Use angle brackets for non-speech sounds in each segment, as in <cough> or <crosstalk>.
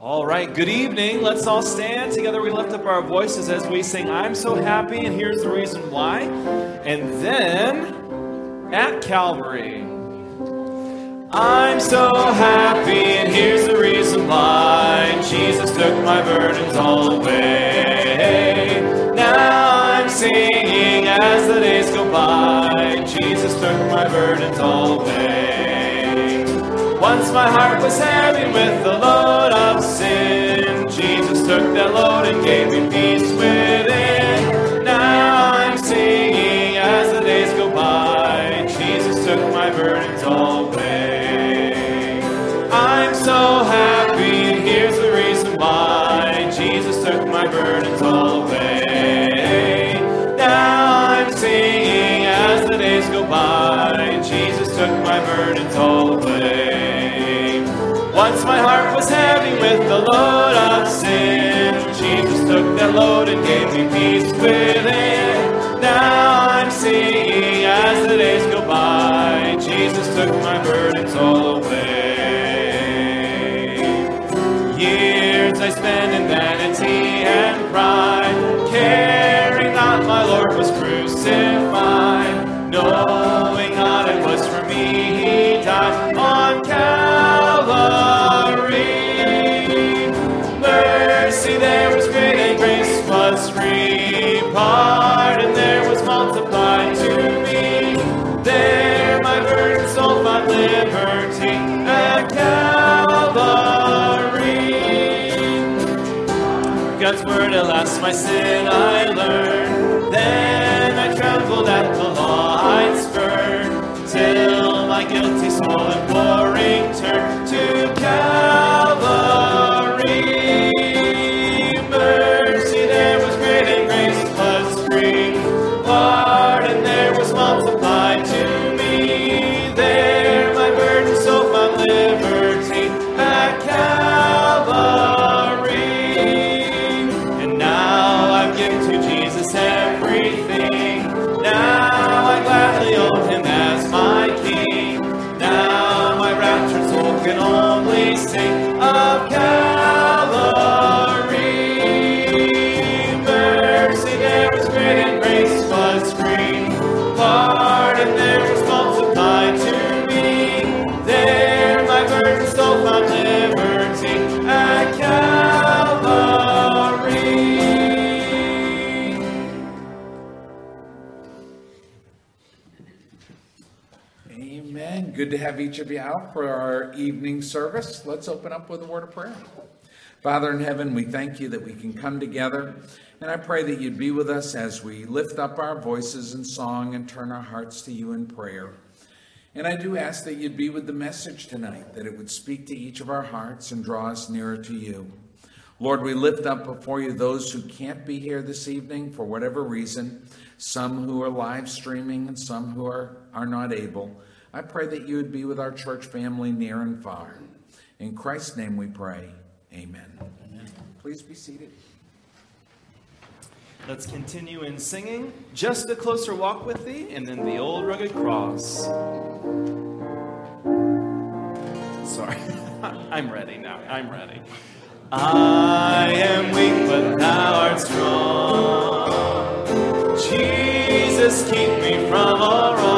All right, good evening. Let's all stand. Together we lift up our voices as we sing, I'm so happy, and here's the reason why. And then, at Calvary. I'm so happy, and here's the reason why. Jesus took my burdens all away. Now I'm singing as the days go by. Jesus took my burdens all away. Once my heart was heavy with the load of sin. Jesus took that load and gave me peace within. Load of sin. Jesus took that load and gave me peace within. Now I'm seeing as the days go by. Jesus took my burdens all away. My sin I learned. Then each of you out for our evening service. Let's open up with a word of prayer. Father in heaven, we thank you that we can come together, and I pray that you'd be with us as we lift up our voices in song and turn our hearts to you in prayer. And I do ask that you'd be with the message tonight, that it would speak to each of our hearts and draw us nearer to you. Lord, we lift up before you those who can't be here this evening for whatever reason, some who are live streaming and some who are, are not able. I pray that you would be with our church family near and far. In Christ's name we pray. Amen. Please be seated. Let's continue in singing Just a Closer Walk with Thee and then the Old Rugged Cross. Sorry, <laughs> I'm ready now. I'm ready. I am weak, but thou art strong. Jesus, keep me from all wrong.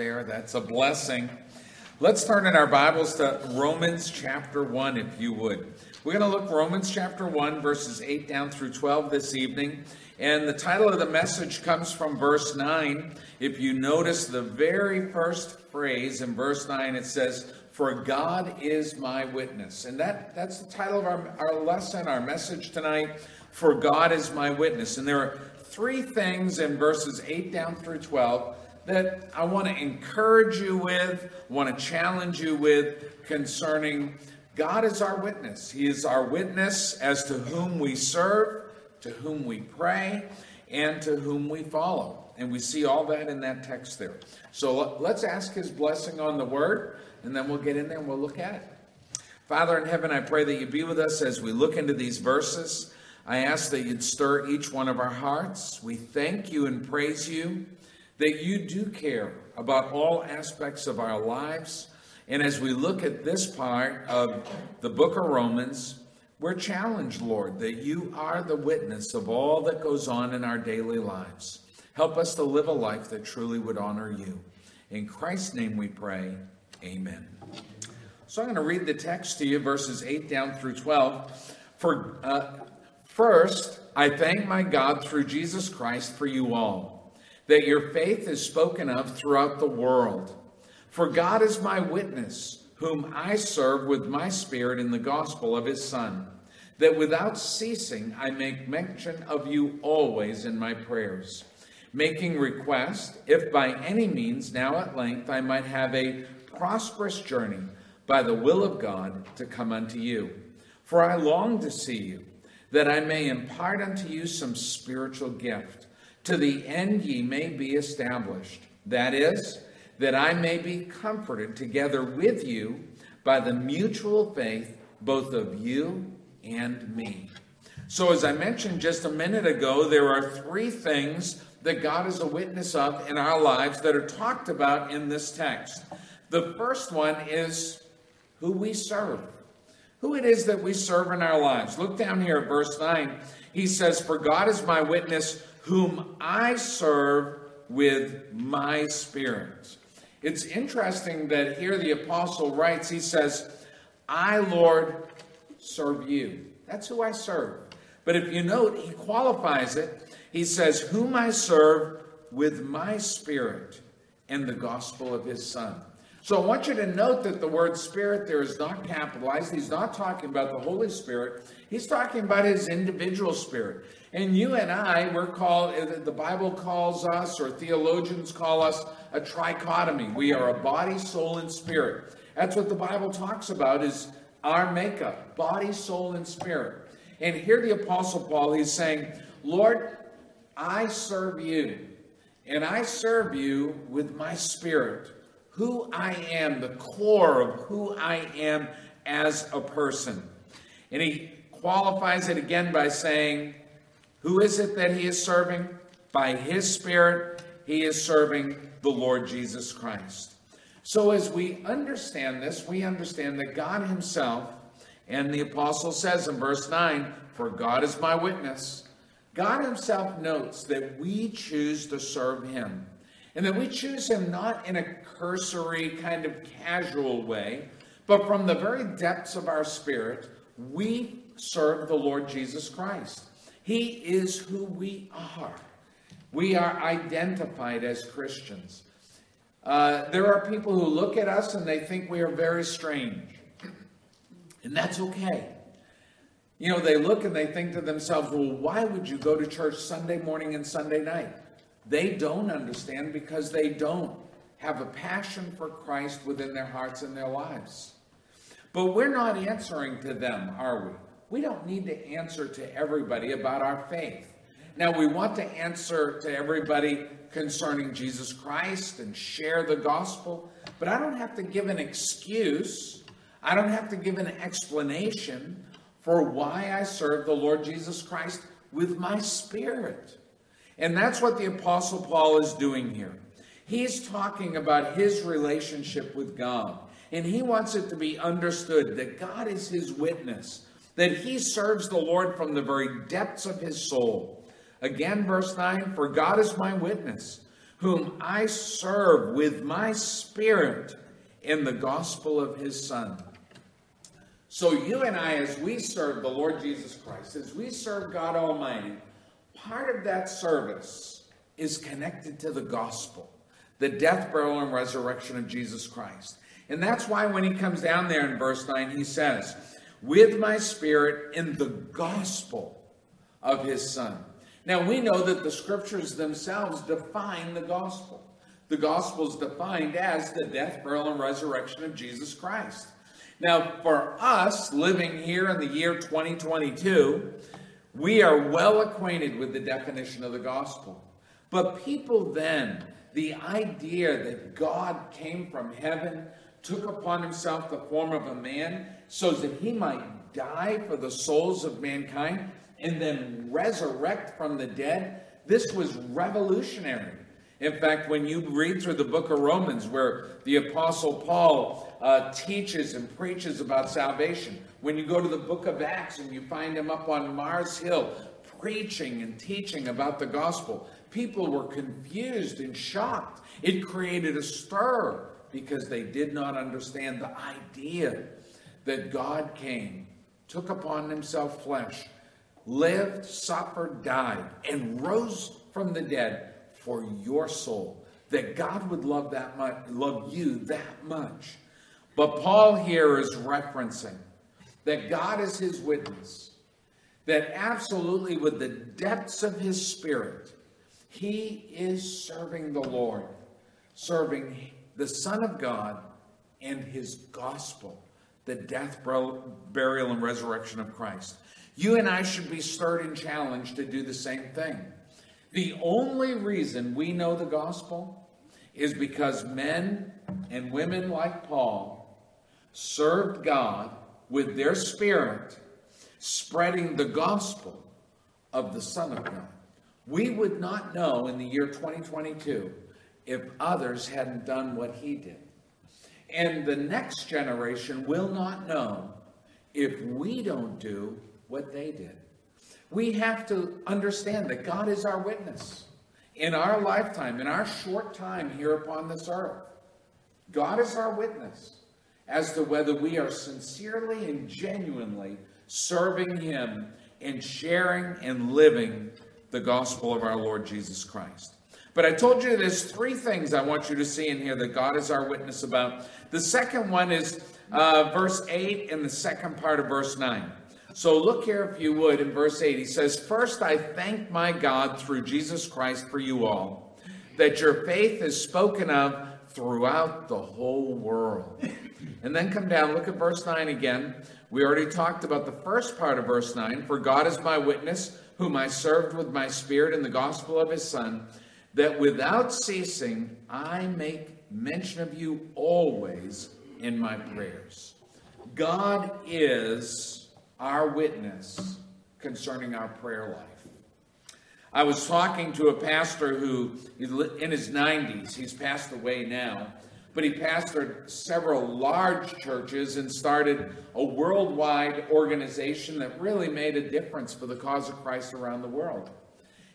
There. That's a blessing. Let's turn in our Bibles to Romans chapter 1, if you would. We're going to look Romans chapter 1, verses 8 down through 12 this evening. And the title of the message comes from verse 9. If you notice the very first phrase in verse 9, it says, For God is my witness. And that, that's the title of our, our lesson, our message tonight. For God is my witness. And there are three things in verses 8 down through 12 that I want to encourage you with, want to challenge you with concerning God is our witness. He is our witness as to whom we serve, to whom we pray, and to whom we follow. And we see all that in that text there. So uh, let's ask His blessing on the word, and then we'll get in there and we'll look at it. Father in heaven, I pray that you be with us as we look into these verses. I ask that you'd stir each one of our hearts. We thank you and praise you that you do care about all aspects of our lives. And as we look at this part of the book of Romans, we're challenged, Lord, that you are the witness of all that goes on in our daily lives. Help us to live a life that truly would honor you. In Christ's name we pray. Amen. So I'm going to read the text to you, verses 8 down through 12. For uh, first, I thank my God through Jesus Christ for you all, that your faith is spoken of throughout the world. For God is my witness, whom I serve with my spirit in the gospel of his Son, that without ceasing I make mention of you always in my prayers, making request, if by any means now at length I might have a prosperous journey by the will of God to come unto you. For I long to see you, that I may impart unto you some spiritual gift, to the end ye may be established. That is, that I may be comforted together with you by the mutual faith both of you and me. So, as I mentioned just a minute ago, there are three things that God is a witness of in our lives that are talked about in this text. The first one is who we serve, who it is that we serve in our lives. Look down here at verse 9. He says, For God is my witness, whom I serve with my spirit. It's interesting that here the apostle writes, he says, I, Lord, serve you. That's who I serve. But if you note, he qualifies it. He says, Whom I serve with my spirit and the gospel of his Son. So I want you to note that the word spirit there is not capitalized. He's not talking about the Holy Spirit. He's talking about his individual spirit. And you and I, we're called, eh, the Bible calls us, or theologians call us, a trichotomy. We are a body, soul, and spirit. That's what the Bible talks about is our makeup, body, soul, and spirit. And here the Apostle Paul, he's saying, Lord, I serve you, and I serve you with my spirit who I am, the core of who I am as a person. And he qualifies it again by saying, Who is it that he is serving? By his Spirit, he is serving the Lord Jesus Christ. So, as we understand this, we understand that God Himself, and the apostle says in verse 9, For God is my witness. God Himself notes that we choose to serve Him. And that we choose him not in a cursory, kind of casual way, but from the very depths of our spirit, we serve the Lord Jesus Christ. He is who we are. We are identified as Christians. Uh, there are people who look at us and they think we are very strange. And that's okay. You know, they look and they think to themselves, well, why would you go to church Sunday morning and Sunday night? They don't understand because they don't have a passion for Christ within their hearts and their lives. But we're not answering to them, are we? We don't need to answer to everybody about our faith. Now, we want to answer to everybody concerning Jesus Christ and share the gospel, but I don't have to give an excuse. I don't have to give an explanation for why I serve the Lord Jesus Christ with my spirit. And that's what the Apostle Paul is doing here. He's talking about his relationship with God. And he wants it to be understood that God is his witness, that he serves the Lord from the very depths of his soul. Again, verse 9 For God is my witness, whom I serve with my spirit in the gospel of his Son. So, you and I, as we serve the Lord Jesus Christ, as we serve God Almighty, part of that service is connected to the gospel, the death, burial, and resurrection of Jesus Christ. And that's why when he comes down there in verse 9, he says, With my spirit in the gospel of his Son. Now we know that the scriptures themselves define the gospel. The gospel is defined as the death, burial, and resurrection of Jesus Christ. Now, for us living here in the year 2022, we are well acquainted with the definition of the gospel. But people then, the idea that God came from heaven took upon himself the form of a man so that he might die for the souls of mankind and then resurrect from the dead. This was revolutionary. In fact, when you read through the book of Romans, where the Apostle Paul uh, teaches and preaches about salvation, when you go to the book of Acts and you find him up on Mars Hill preaching and teaching about the gospel, people were confused and shocked. It created a stir because they did not understand the idea that God came, took upon himself flesh, lived, suffered, died, and rose from the dead for your soul. That God would love that much, love you that much. But Paul here is referencing that God is his witness, that absolutely with the depths of his spirit, he is serving the Lord, serving the Son of God, and his gospel, the death, burial, and resurrection of Christ. You and I should be stirred and challenged to do the same thing. The only reason we know the gospel is because men and women like Paul served God with their spirit, spreading the gospel of the Son of God. We would not know in the year 2022 if others hadn't done what he did. And the next generation will not know if we don't do what they did. We have to understand that God is our witness. In our lifetime, in our short time here upon this earth, God is our witness as to whether we are sincerely and genuinely serving Him and sharing and living the gospel of our Lord Jesus Christ. But I told you there's three things I want you to see in here that God is our witness about. The second one is uh, verse 8 and the second part of verse 9. So look here, if you would, in verse 8. He says, First I thank my God through Jesus Christ for you all, that your faith is spoken of throughout the whole world. <laughs> And then come down, look at verse 9 again. We already talked about the first part of verse 9. For God is my witness, whom I served with my spirit in the gospel of his Son that without ceasing I make mention of you always in my prayers. God is our witness concerning our prayer life. I was talking to a pastor who, in his 90s, he's passed away now, but he pastored several large churches and started a worldwide organization that really made a difference for the cause of Christ around the world.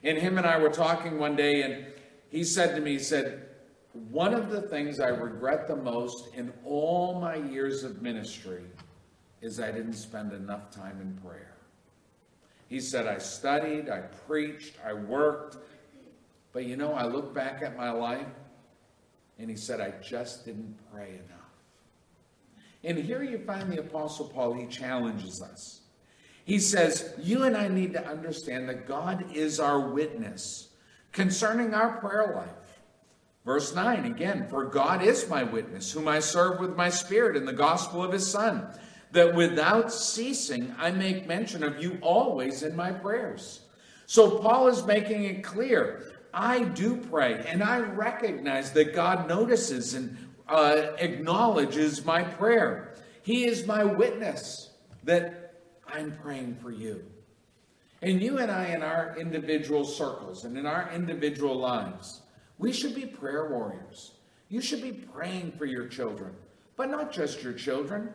And him and I were talking one day, and he said to me, he said, one of the things I regret the most in all my years of ministry is I didn't spend enough time in prayer. He said, I studied, I preached, I worked, but you know, I look back at my life, and he said, I just didn't pray enough. And here you find the Apostle Paul, he challenges us. He says, You and I need to understand that God is our witness concerning our prayer life. Verse 9 again, For God is my witness, whom I serve with my spirit in the gospel of his Son, that without ceasing I make mention of you always in my prayers. So Paul is making it clear I do pray, and I recognize that God notices and uh, acknowledges my prayer. He is my witness that I'm praying for you. And you and I, in our individual circles and in our individual lives, we should be prayer warriors. You should be praying for your children, but not just your children,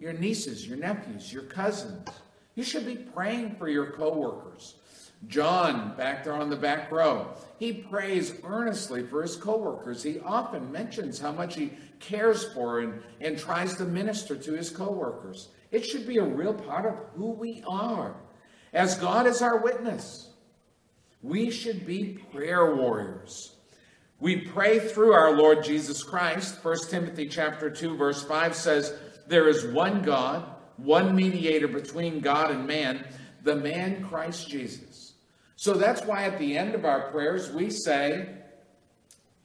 your nieces, your nephews, your cousins. You should be praying for your coworkers. John, back there on the back row, he prays earnestly for his coworkers. He often mentions how much he cares for and, and tries to minister to his coworkers. It should be a real part of who we are. As God is our witness, we should be prayer warriors. We pray through our Lord Jesus Christ. 1 Timothy chapter 2 verse 5 says, "There is one God, one mediator between God and man, the man Christ Jesus." So that's why at the end of our prayers we say,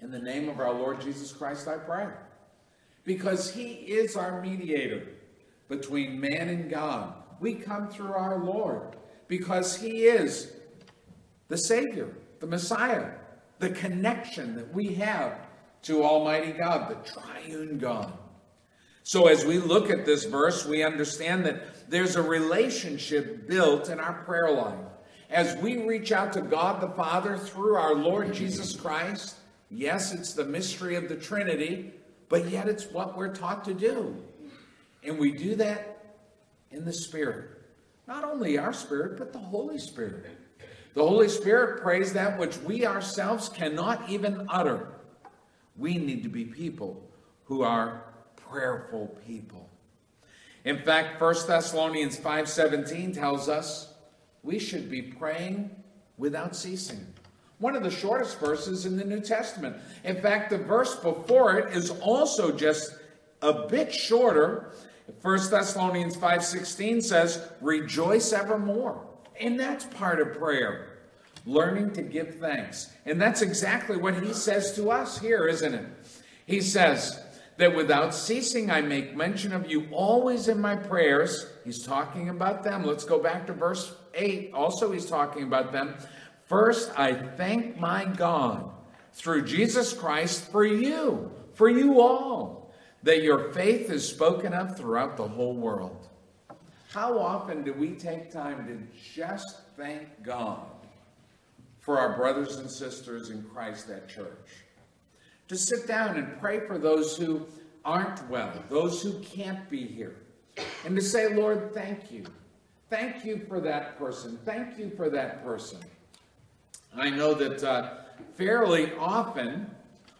"In the name of our Lord Jesus Christ I pray." Because he is our mediator between man and God. We come through our Lord because He is the Savior, the Messiah, the connection that we have to Almighty God, the triune God. So, as we look at this verse, we understand that there's a relationship built in our prayer life. As we reach out to God the Father through our Lord Jesus Christ, yes, it's the mystery of the Trinity, but yet it's what we're taught to do. And we do that in the Spirit. Not only our spirit, but the Holy Spirit. The Holy Spirit prays that which we ourselves cannot even utter. We need to be people who are prayerful people. In fact, 1 Thessalonians 5:17 tells us we should be praying without ceasing. One of the shortest verses in the New Testament. In fact, the verse before it is also just a bit shorter 1 Thessalonians 5:16 says, "Rejoice evermore." And that's part of prayer. Learning to give thanks. And that's exactly what he says to us here, isn't it? He says that without ceasing I make mention of you always in my prayers. He's talking about them. Let's go back to verse 8. Also he's talking about them. First, I thank my God through Jesus Christ for you, for you all that your faith is spoken of throughout the whole world. How often do we take time to just thank God for our brothers and sisters in Christ at church? To sit down and pray for those who aren't well, those who can't be here, and to say, Lord, thank you. Thank you for that person. Thank you for that person. I know that uh, fairly often,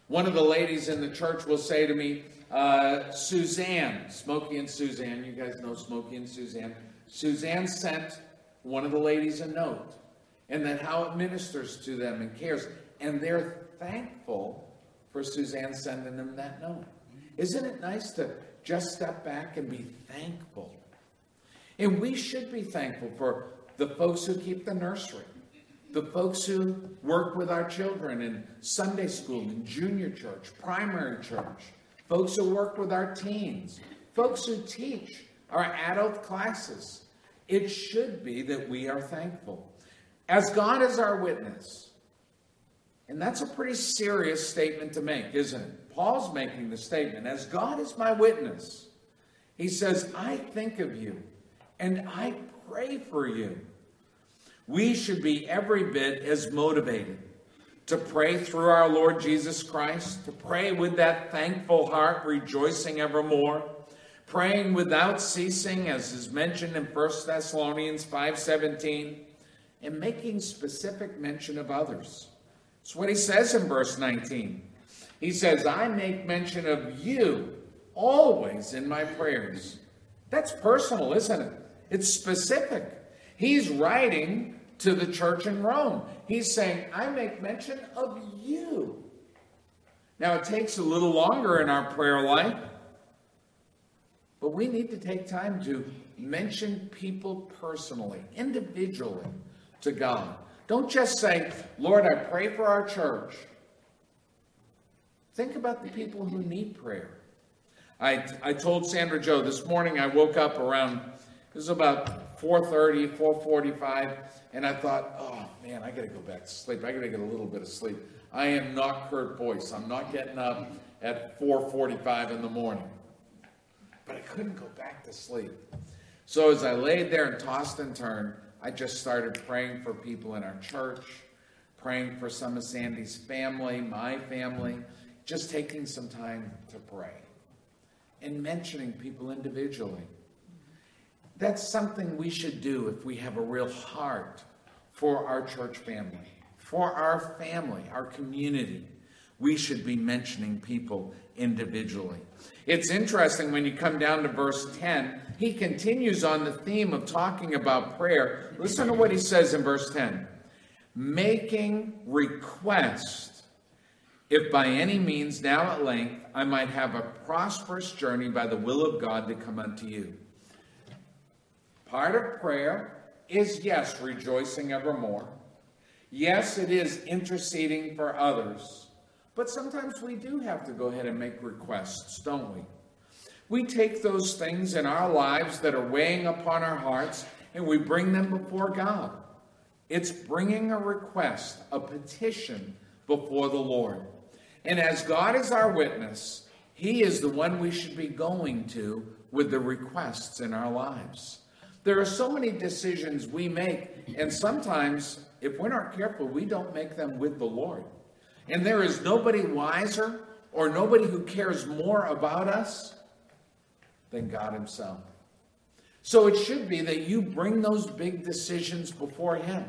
one of the ladies in the church will say to me, uh, Suzanne, Smokey and Suzanne, you guys know Smokey and Suzanne. Suzanne sent one of the ladies a note, and then how it ministers to them and cares. And they're thankful for Suzanne sending them that note. Isn't it nice to just step back and be thankful? And we should be thankful for the folks who keep the nursery, the folks who work with our children in Sunday school, in junior church, primary church, folks who work with our teens, folks who teach our adult classes. It should be that we are thankful. As God is our witness, and that's a pretty serious statement to make, isn't it? Paul's making the statement, as God is my witness, he says, I think of you and I pray for you. We should be every bit as motivated to pray through our Lord Jesus Christ, to pray with that thankful heart, rejoicing evermore, praying without ceasing, as is mentioned in 1 Thessalonians 5:17, and making specific mention of others. It's what he says in verse 19. He says, I make mention of you always in my prayers. That's personal, isn't it? It's specific. He's writing to the church in Rome. He's saying, I make mention of you. Now, it takes a little longer in our prayer life But we need to take time to mention people personally, individually to God. Don't just say, Lord, I pray for our church. Think about the people who need prayer. I, I told Sandra Joe this morning I woke up around, it was about 4.30, 4.45, and I thought, oh man, I got to go back to sleep. I got to get a little bit of sleep. I am not Kurt Boyce. I'm not getting up at 4.45 in the morning. But I couldn't go back to sleep. So as I laid there and tossed and turned, I just started praying for people in our church, praying for some of Sandy's family, my family, just taking some time to pray and mentioning people individually. That's something we should do if we have a real heart for our church family, for our family, our community. We should be mentioning people individually. It's interesting when you come down to verse 10, he continues on the theme of talking about prayer. Listen to what he says in verse 10 making request, if by any means now at length I might have a prosperous journey by the will of God to come unto you. Part of prayer is, yes, rejoicing evermore. Yes, it is interceding for others. But sometimes we do have to go ahead and make requests, don't we? We take those things in our lives that are weighing upon our hearts and we bring them before God. It's bringing a request, a petition before the Lord. And as God is our witness, He is the one we should be going to with the requests in our lives. There are so many decisions we make, and sometimes, if we're not careful, we don't make them with the Lord. And there is nobody wiser or nobody who cares more about us than God Himself. So it should be that you bring those big decisions before Him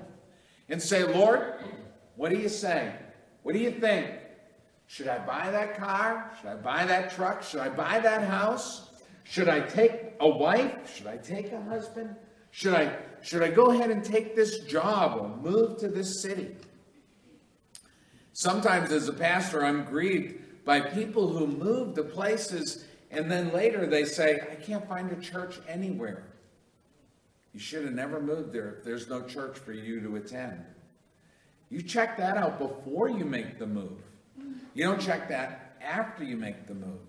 and say, Lord, what do you say? What do you think? Should I buy that car? Should I buy that truck? Should I buy that house? Should I take a wife? Should I take a husband? Should I, should I go ahead and take this job or move to this city? Sometimes, as a pastor, I'm grieved by people who move to places and then later they say, I can't find a church anywhere. You should have never moved there if there's no church for you to attend. You check that out before you make the move. You don't check that after you make the move.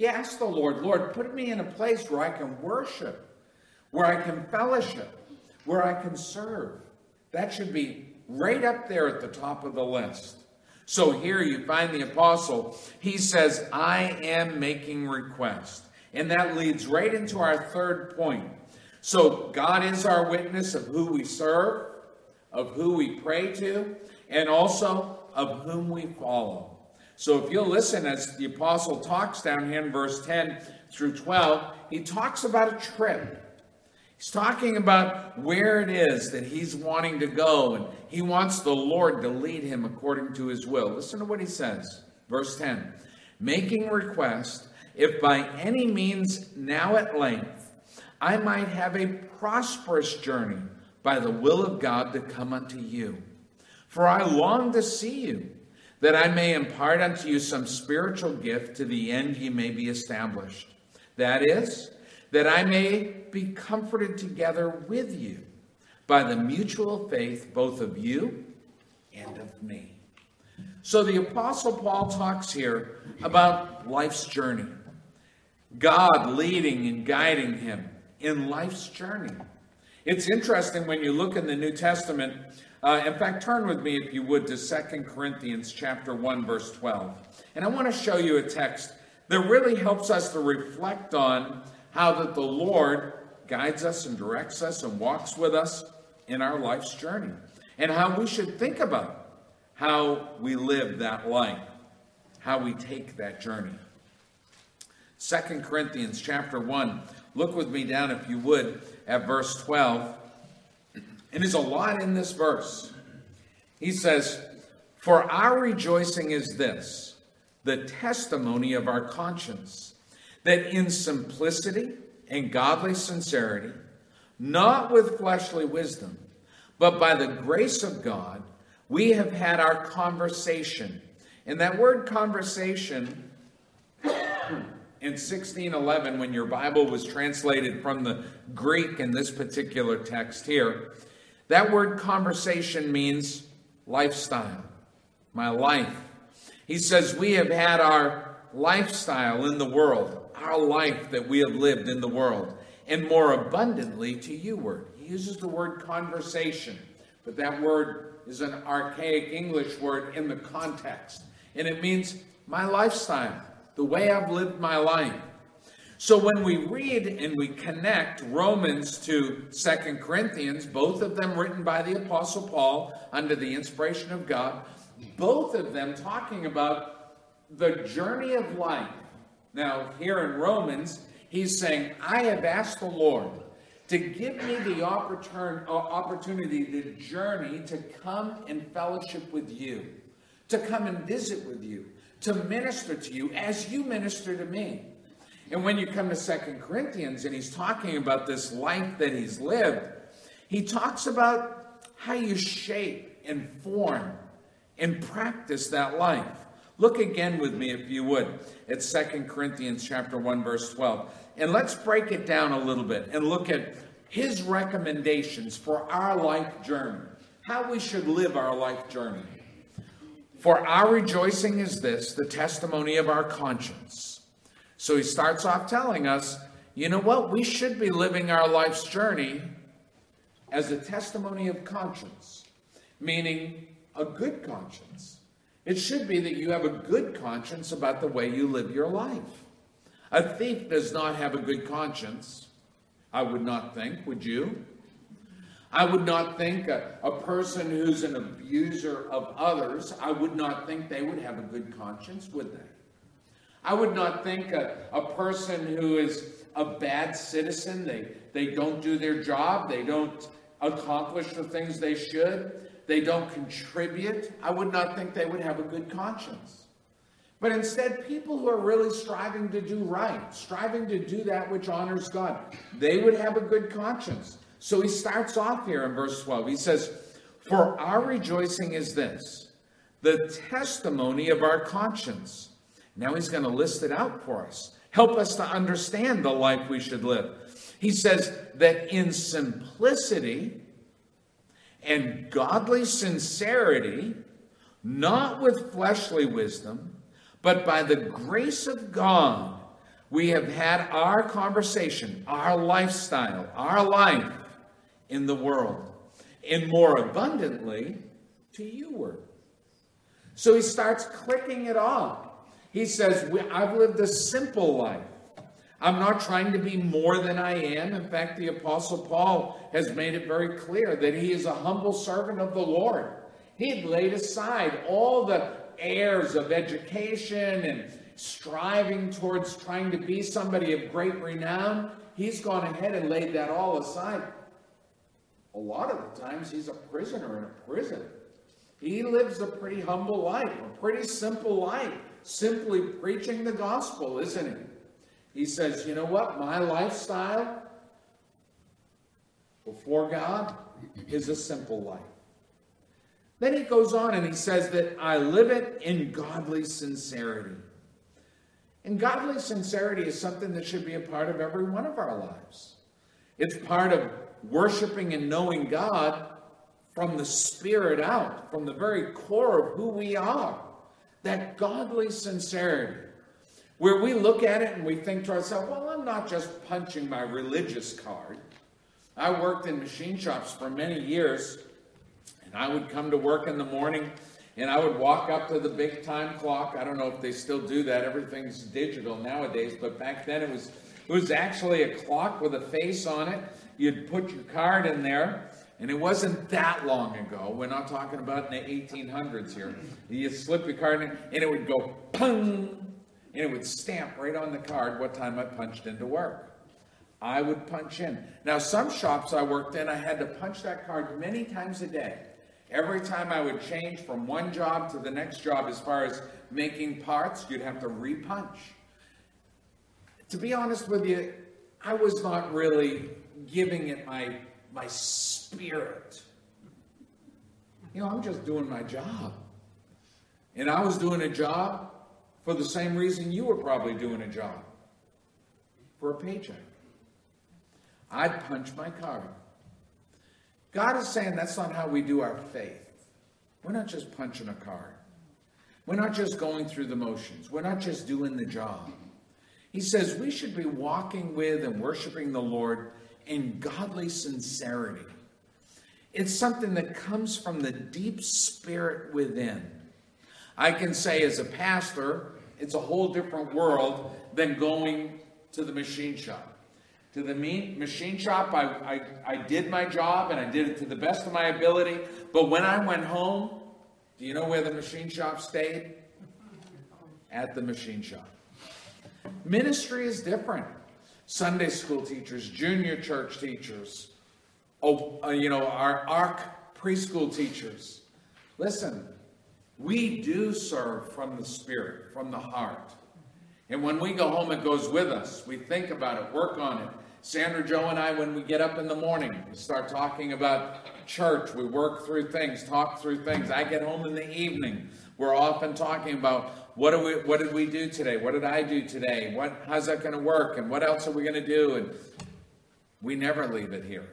You ask the Lord, Lord, put me in a place where I can worship, where I can fellowship, where I can serve. That should be right up there at the top of the list. So here you find the apostle. He says, I am making request. And that leads right into our third point. So God is our witness of who we serve, of who we pray to, and also of whom we follow. So if you'll listen as the apostle talks down here in verse 10 through 12, he talks about a trip. He's talking about where it is that he's wanting to go, and he wants the Lord to lead him according to his will. Listen to what he says. Verse 10 Making request, if by any means now at length I might have a prosperous journey by the will of God to come unto you. For I long to see you, that I may impart unto you some spiritual gift to the end ye may be established. That is, that I may be comforted together with you by the mutual faith both of you and of me. So the Apostle Paul talks here about life's journey, God leading and guiding him in life's journey. It's interesting when you look in the New Testament. Uh, in fact, turn with me, if you would, to Second Corinthians chapter 1, verse 12. And I want to show you a text that really helps us to reflect on how that the Lord guides us and directs us and walks with us in our life's journey, and how we should think about how we live that life, how we take that journey. Second Corinthians chapter 1. Look with me down, if you would, at verse 12. And there's a lot in this verse. He says, For our rejoicing is this, the testimony of our conscience that in simplicity and godly sincerity, not with fleshly wisdom, but by the grace of God, we have had our conversation. And that word conversation in 1611, when your Bible was translated from the Greek in this particular text here, that word conversation means lifestyle, my life. He says, We have had our lifestyle in the world, our life that we have lived in the world, and more abundantly to you word. He uses the word conversation, but that word is an archaic English word in the context, and it means my lifestyle the way I've lived my life. So when we read and we connect Romans to Second Corinthians, both of them written by the Apostle Paul under the inspiration of God, both of them talking about the journey of life. Now, here in Romans, he's saying, I have asked the Lord to give me the uh, opportunity, the journey to come in fellowship with you, to come and visit with you, to minister to you as you minister to me. And when you come to Second Corinthians and he's talking about this life that he's lived, he talks about how you shape and form and practice that life. Look again with me, if you would, at Second Corinthians chapter 1, verse 12. And let's break it down a little bit and look at his recommendations for our life journey, how we should live our life journey. For our rejoicing is this, the testimony of our conscience. So he starts off telling us, you know what? We should be living our life's journey as a testimony of conscience, meaning a good conscience. It should be that you have a good conscience about the way you live your life. A thief does not have a good conscience, I would not think, would you? I would not think a, a, person who's an abuser of others, I would not think they would have a good conscience, would they? I would not think a, a person who is a bad citizen, they, they don't do their job, they don't accomplish the things they should, they don't contribute, I would not think they would have a good conscience. But instead, people who are really striving to do right, striving to do that which honors God, they would have a good conscience. So he starts off here in verse 12. He says, For our rejoicing is this, the testimony of our conscience. Now he's going to list it out for us. Help us to understand the life we should live. He says that in simplicity and godly sincerity, not with fleshly wisdom, but by the grace of God, we have had our conversation, our lifestyle, our life in the world, and more abundantly to you. So he starts clicking it off. He says, I've lived a simple life. I'm not trying to be more than I am. In fact, the Apostle Paul has made it very clear that he is a humble servant of the Lord. He had laid aside all the airs of education and striving towards trying to be somebody of great renown. He's gone ahead and laid that all aside a lot of the times he's a prisoner in a prison. He lives a pretty humble life, a pretty simple life, simply preaching the gospel, isn't he? He says, You know what? My lifestyle before God is a simple life. Then he goes on and he says that I live it in godly sincerity. And godly sincerity is something that should be a part of every one of our lives. It's part of worshiping and knowing God from the Spirit out, from the very core of who we are. That godly sincerity, where we look at it and we think to ourselves, well, I'm not just punching my religious card. I worked in machine shops for many years, and I would come to work in the morning and I would walk up to the big time clock. I don't know if they still do that. Everything's digital nowadays, but back then it was it was actually a clock with a face on it you'd put your card in there, and it wasn't that long ago. We're not talking about in the 1800s here. You slip your card in, and it would go pung, and it would stamp right on the card what time I punched into work. I would punch in. Now, some shops I worked in, I had to punch that card many times a day. Every time I would change from one job to the next job, as far as making parts, you'd have to repunch. To be honest with you, I was not really giving it my, my spirit. You know, I'm just doing my job. And I was doing a job for the same reason you were probably doing a job for a paycheck. I'd punch my card. God is saying that's not how we do our faith. We're not just punching a card. We're not just going through the motions. We're not just doing the job. He says we should be walking with and worshiping the Lord in godly sincerity. It's something that comes from the deep spirit within. I can say, as a pastor, it's a whole different world than going to the machine shop. To the machine shop, I, I, I did my job and I did it to the best of my ability. But when I went home, do you know where the machine shop stayed? At the machine shop. Ministry is different. Sunday school teachers, junior church teachers, oh, uh, you know, our ARC preschool teachers. Listen, we do serve from the Spirit, from the heart. And when we go home, it goes with us. We think about it, work on it. Sandra, Joe, and I, when we get up in the morning, we start talking about church. We work through things, talk through things. I get home in the evening. We're often talking about what, we, what did we do today? What did I do today? What, how's that going to work? And what else are we going to do? And we never leave it here.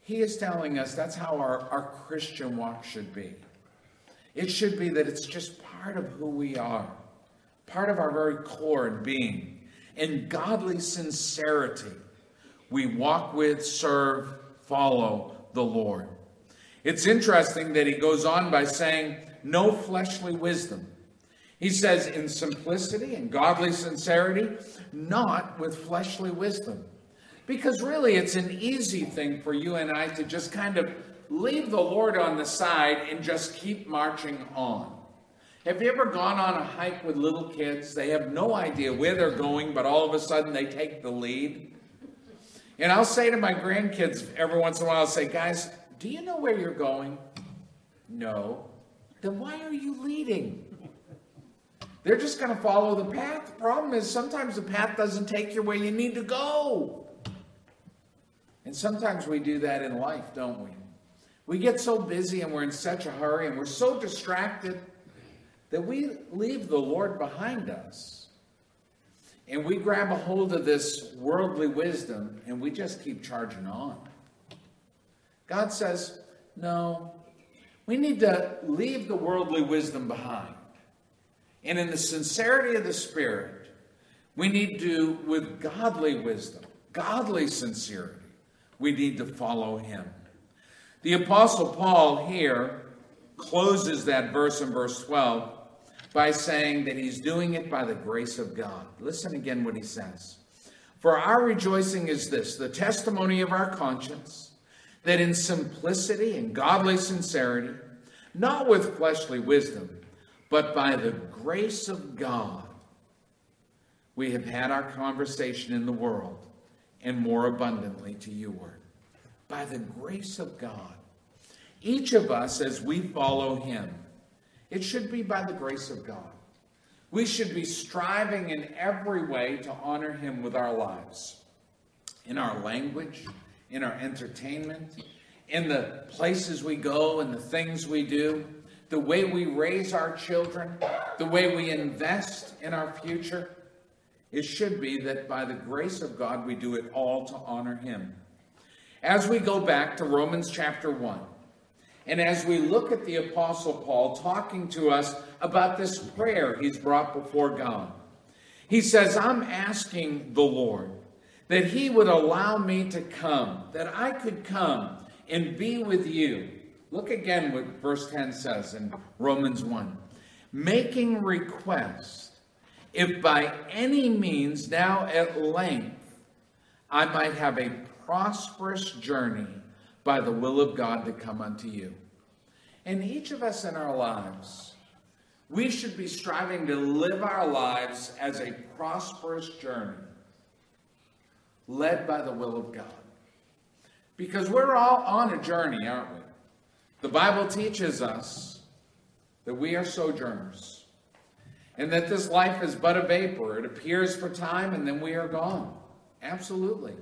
He is telling us that's how our, our Christian walk should be. It should be that it's just part of who we are, part of our very core and being. In godly sincerity, we walk with, serve, follow the Lord. It's interesting that he goes on by saying, no fleshly wisdom. He says, in simplicity and godly sincerity, not with fleshly wisdom. Because really, it's an easy thing for you and I to just kind of leave the Lord on the side and just keep marching on. Have you ever gone on a hike with little kids? They have no idea where they're going, but all of a sudden they take the lead. And I'll say to my grandkids every once in a while, I'll say, guys, do you know where you're going? No. Then why are you leading? They're just going to follow the path. The problem is sometimes the path doesn't take you where you need to go. And sometimes we do that in life, don't we? We get so busy and we're in such a hurry and we're so distracted that we leave the Lord behind us. And we grab a hold of this worldly wisdom and we just keep charging on. God says, no, we need to leave the worldly wisdom behind. And in the sincerity of the Spirit, we need to, with godly wisdom, godly sincerity, we need to follow Him. The Apostle Paul here closes that verse in verse 12 by saying that he's doing it by the grace of God. Listen again what he says. For our rejoicing is this the testimony of our conscience, that in simplicity and godly sincerity, not with fleshly wisdom, but by the grace of God, we have had our conversation in the world and more abundantly to you, word. By the grace of God. Each of us, as we follow him, it should be by the grace of God. We should be striving in every way to honor him with our lives, in our language, in our entertainment, in the places we go and the things we do the way we raise our children, the way we invest in our future, it should be that by the grace of God we do it all to honor Him. As we go back to Romans chapter 1, and as we look at the Apostle Paul talking to us about this prayer he's brought before God, he says, I'm asking the Lord that He would allow me to come, that I could come and be with you Look again what verse 10 says in Romans 1 making request, if by any means now at length I might have a prosperous journey by the will of God to come unto you. And each of us in our lives, we should be striving to live our lives as a prosperous journey, led by the will of God. Because we're all on a journey, aren't we? The Bible teaches us that we are sojourners and that this life is but a vapor. It appears for time and then we are gone. Absolutely.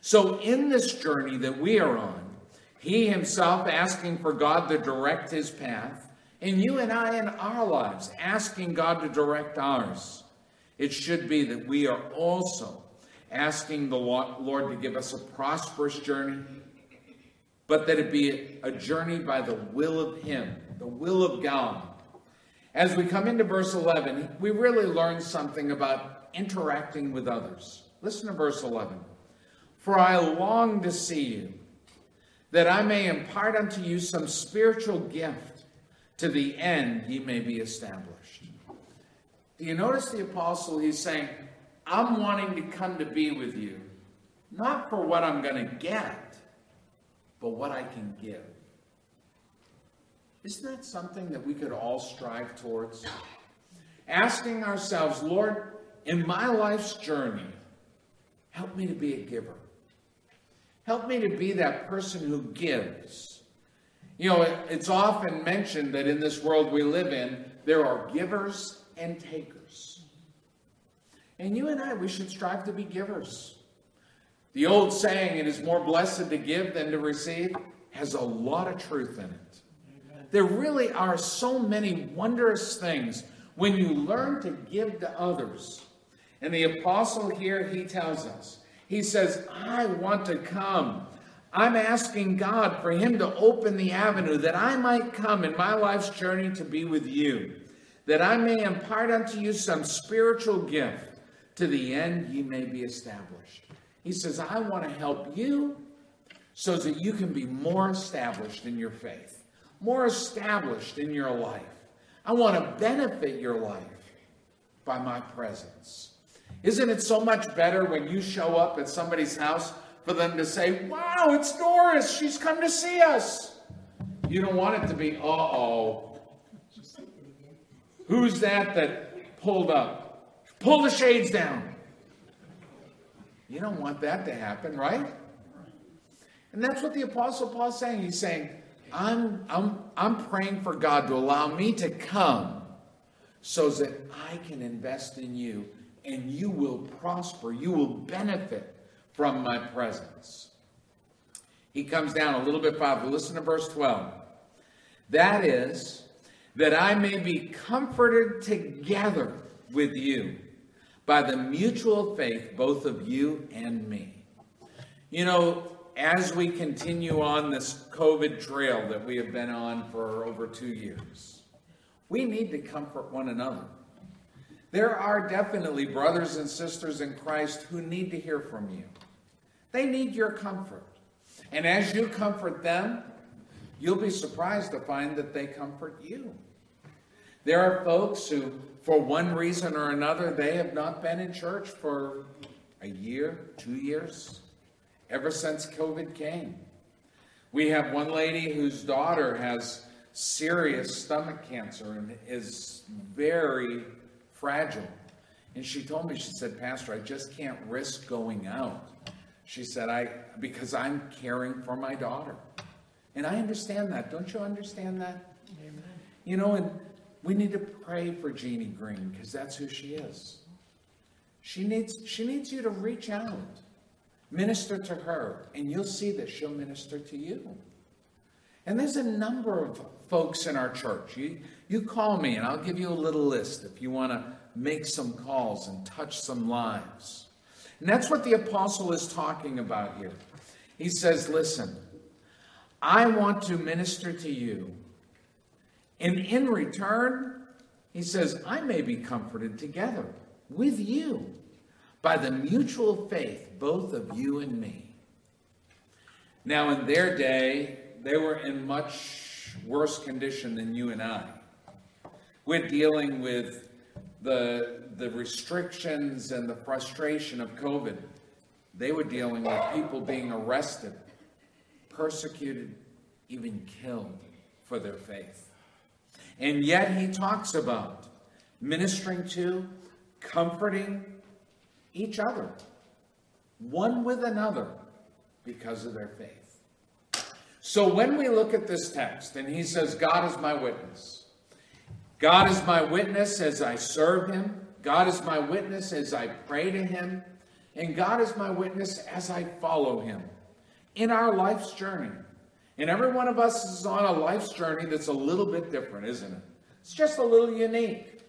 So, in this journey that we are on, he himself asking for God to direct his path, and you and I in our lives asking God to direct ours. It should be that we are also asking the Lord to give us a prosperous journey, but that it be a journey by the will of Him, the will of God. As we come into verse 11, we really learn something about interacting with others. Listen to verse 11. For I long to see you, that I may impart unto you some spiritual gift, to the end ye may be established. Do you notice the apostle? He's saying, I'm wanting to come to be with you, not for what I'm going to get, but what I can give. Isn't that something that we could all strive towards? Asking ourselves, Lord, in my life's journey, help me to be a giver. Help me to be that person who gives. You know, it's often mentioned that in this world we live in, there are givers and takers. And you and I, we should strive to be givers. The old saying, it is more blessed to give than to receive, has a lot of truth in it. There really are so many wondrous things when you learn to give to others. And the apostle here, he tells us, he says, I want to come. I'm asking God for him to open the avenue that I might come in my life's journey to be with you, that I may impart unto you some spiritual gift to the end ye may be established. He says, I want to help you so that you can be more established in your faith more established in your life. I want to benefit your life by my presence. Isn't it so much better when you show up at somebody's house for them to say, Wow, it's Doris. She's come to see us. You don't want it to be, Uh oh. Who's that that pulled up? Pull the shades down. You don't want that to happen, right? And that's what the Apostle Paul's saying. He's saying, I'm, I'm, I'm praying for God to allow me to come so that I can invest in you and you will prosper. You will benefit from my presence. He comes down a little bit farther. Listen to verse 12. That is, that I may be comforted together with you by the mutual faith, both of you and me. You know, as we continue on this COVID trail that we have been on for over two years, we need to comfort one another. There are definitely brothers and sisters in Christ who need to hear from you. They need your comfort. And as you comfort them, you'll be surprised to find that they comfort you. There are folks who, for one reason or another, they have not been in church for a year, two years, ever since COVID came. We have one lady whose daughter has serious stomach cancer and is very fragile. And she told me, she said, Pastor, I just can't risk going out. She said, I because I'm caring for my daughter. And I understand that. Don't you understand that? Amen. You know, and we need to pray for Jeannie Green because that's who she is. She needs she needs you to reach out. Minister to her, and you'll see that she'll minister to you. And there's a number of folks in our church. You, you call me, and I'll give you a little list if you want to make some calls and touch some lives. And that's what the apostle is talking about here. He says, Listen, I want to minister to you. And in return, he says, I may be comforted together with you by the mutual faith, both of you and me. Now, in their day, they were in much worse condition than you and I. We're dealing with the, the restrictions and the frustration of COVID. They were dealing with people being arrested, persecuted, even killed for their faith. And yet he talks about ministering to, comforting, each other, one with another, because of their faith. So when we look at this text, and he says, God is my witness. God is my witness as I serve him. God is my witness as I pray to him. And God is my witness as I follow him in our life's journey. And every one of us is on a life's journey that's a little bit different, isn't it? It's just a little unique.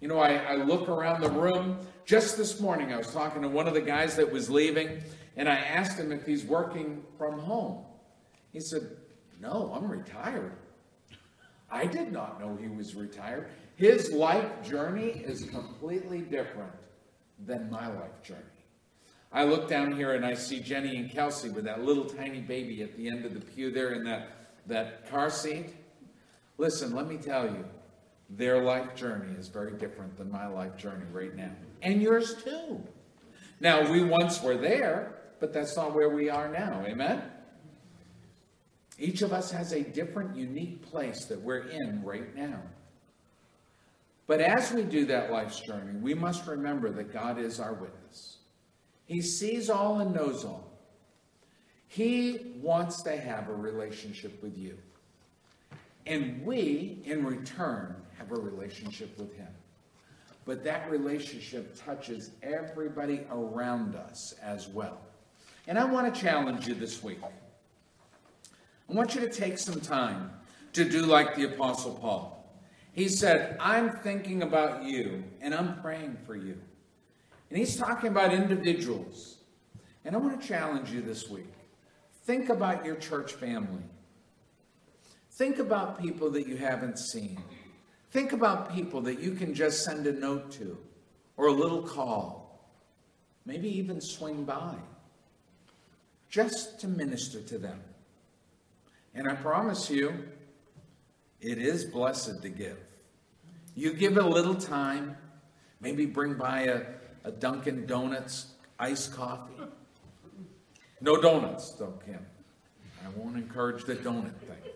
You know, I, I look around the room. Just this morning, I was talking to one of the guys that was leaving, and I asked him if he's working from home. He said, No, I'm retired. I did not know he was retired. His life journey is completely different than my life journey. I look down here and I see Jenny and Kelsey with that little tiny baby at the end of the pew there in that, that car seat. Listen, let me tell you, their life journey is very different than my life journey right now. And yours too. Now, we once were there, but that's not where we are now. Amen? Each of us has a different, unique place that we're in right now. But as we do that life's journey, we must remember that God is our witness. He sees all and knows all. He wants to have a relationship with you. And we, in return, have a relationship with Him. But that relationship touches everybody around us as well. And I want to challenge you this week. I want you to take some time to do like the Apostle Paul. He said, I'm thinking about you and I'm praying for you. And he's talking about individuals. And I want to challenge you this week. Think about your church family. Think about people that you haven't seen. Think about people that you can just send a note to or a little call, maybe even swing by, just to minister to them. And I promise you, it is blessed to give. You give a little time, maybe bring by a, a Dunkin' Donuts iced coffee. No donuts, though, Kim. I won't encourage the donut thing.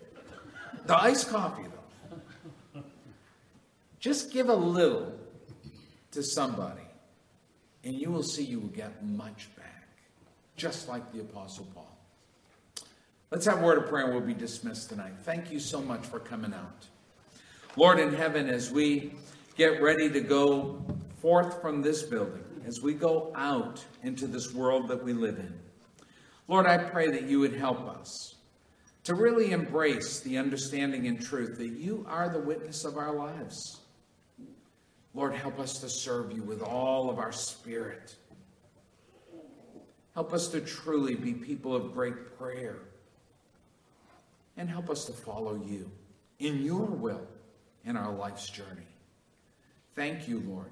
The iced coffee, though. Just give a little to somebody, and you will see you will get much back, just like the Apostle Paul. Let's have a word of prayer and we'll be dismissed tonight. Thank you so much for coming out. Lord in heaven, as we get ready to go forth from this building, as we go out into this world that we live in, Lord, I pray that you would help us to really embrace the understanding and truth that you are the witness of our lives. Lord, help us to serve you with all of our spirit. Help us to truly be people of great prayer and help us to follow you in your will in our life's journey. Thank you, Lord.